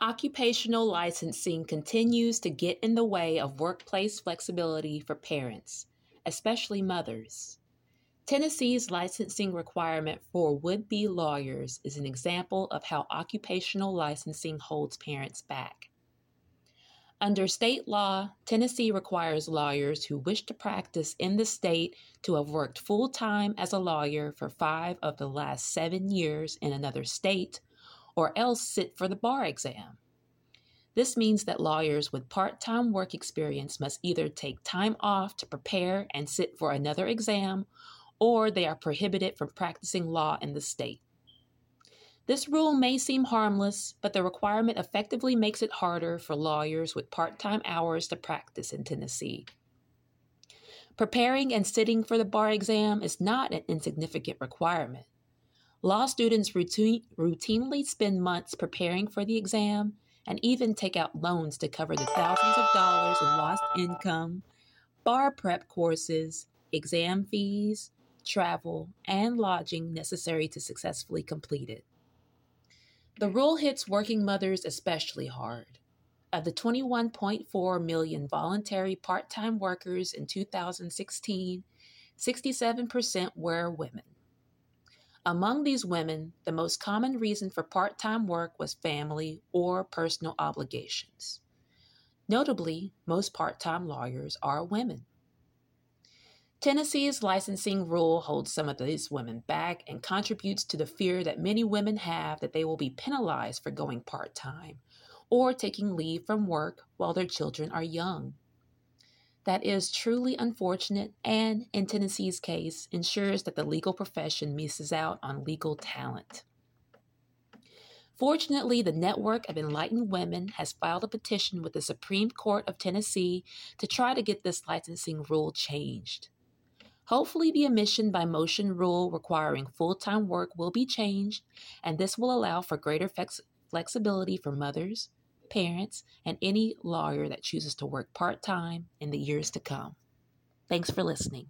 Occupational licensing continues to get in the way of workplace flexibility for parents, especially mothers. Tennessee's licensing requirement for would be lawyers is an example of how occupational licensing holds parents back. Under state law, Tennessee requires lawyers who wish to practice in the state to have worked full time as a lawyer for five of the last seven years in another state, or else sit for the bar exam. This means that lawyers with part time work experience must either take time off to prepare and sit for another exam, or they are prohibited from practicing law in the state. This rule may seem harmless, but the requirement effectively makes it harder for lawyers with part time hours to practice in Tennessee. Preparing and sitting for the bar exam is not an insignificant requirement. Law students routine, routinely spend months preparing for the exam and even take out loans to cover the thousands of dollars in lost income, bar prep courses, exam fees, travel, and lodging necessary to successfully complete it. The rule hits working mothers especially hard. Of the 21.4 million voluntary part time workers in 2016, 67% were women. Among these women, the most common reason for part time work was family or personal obligations. Notably, most part time lawyers are women. Tennessee's licensing rule holds some of these women back and contributes to the fear that many women have that they will be penalized for going part time or taking leave from work while their children are young. That is truly unfortunate and, in Tennessee's case, ensures that the legal profession misses out on legal talent. Fortunately, the Network of Enlightened Women has filed a petition with the Supreme Court of Tennessee to try to get this licensing rule changed. Hopefully, the admission by motion rule requiring full time work will be changed, and this will allow for greater flex- flexibility for mothers, parents, and any lawyer that chooses to work part time in the years to come. Thanks for listening.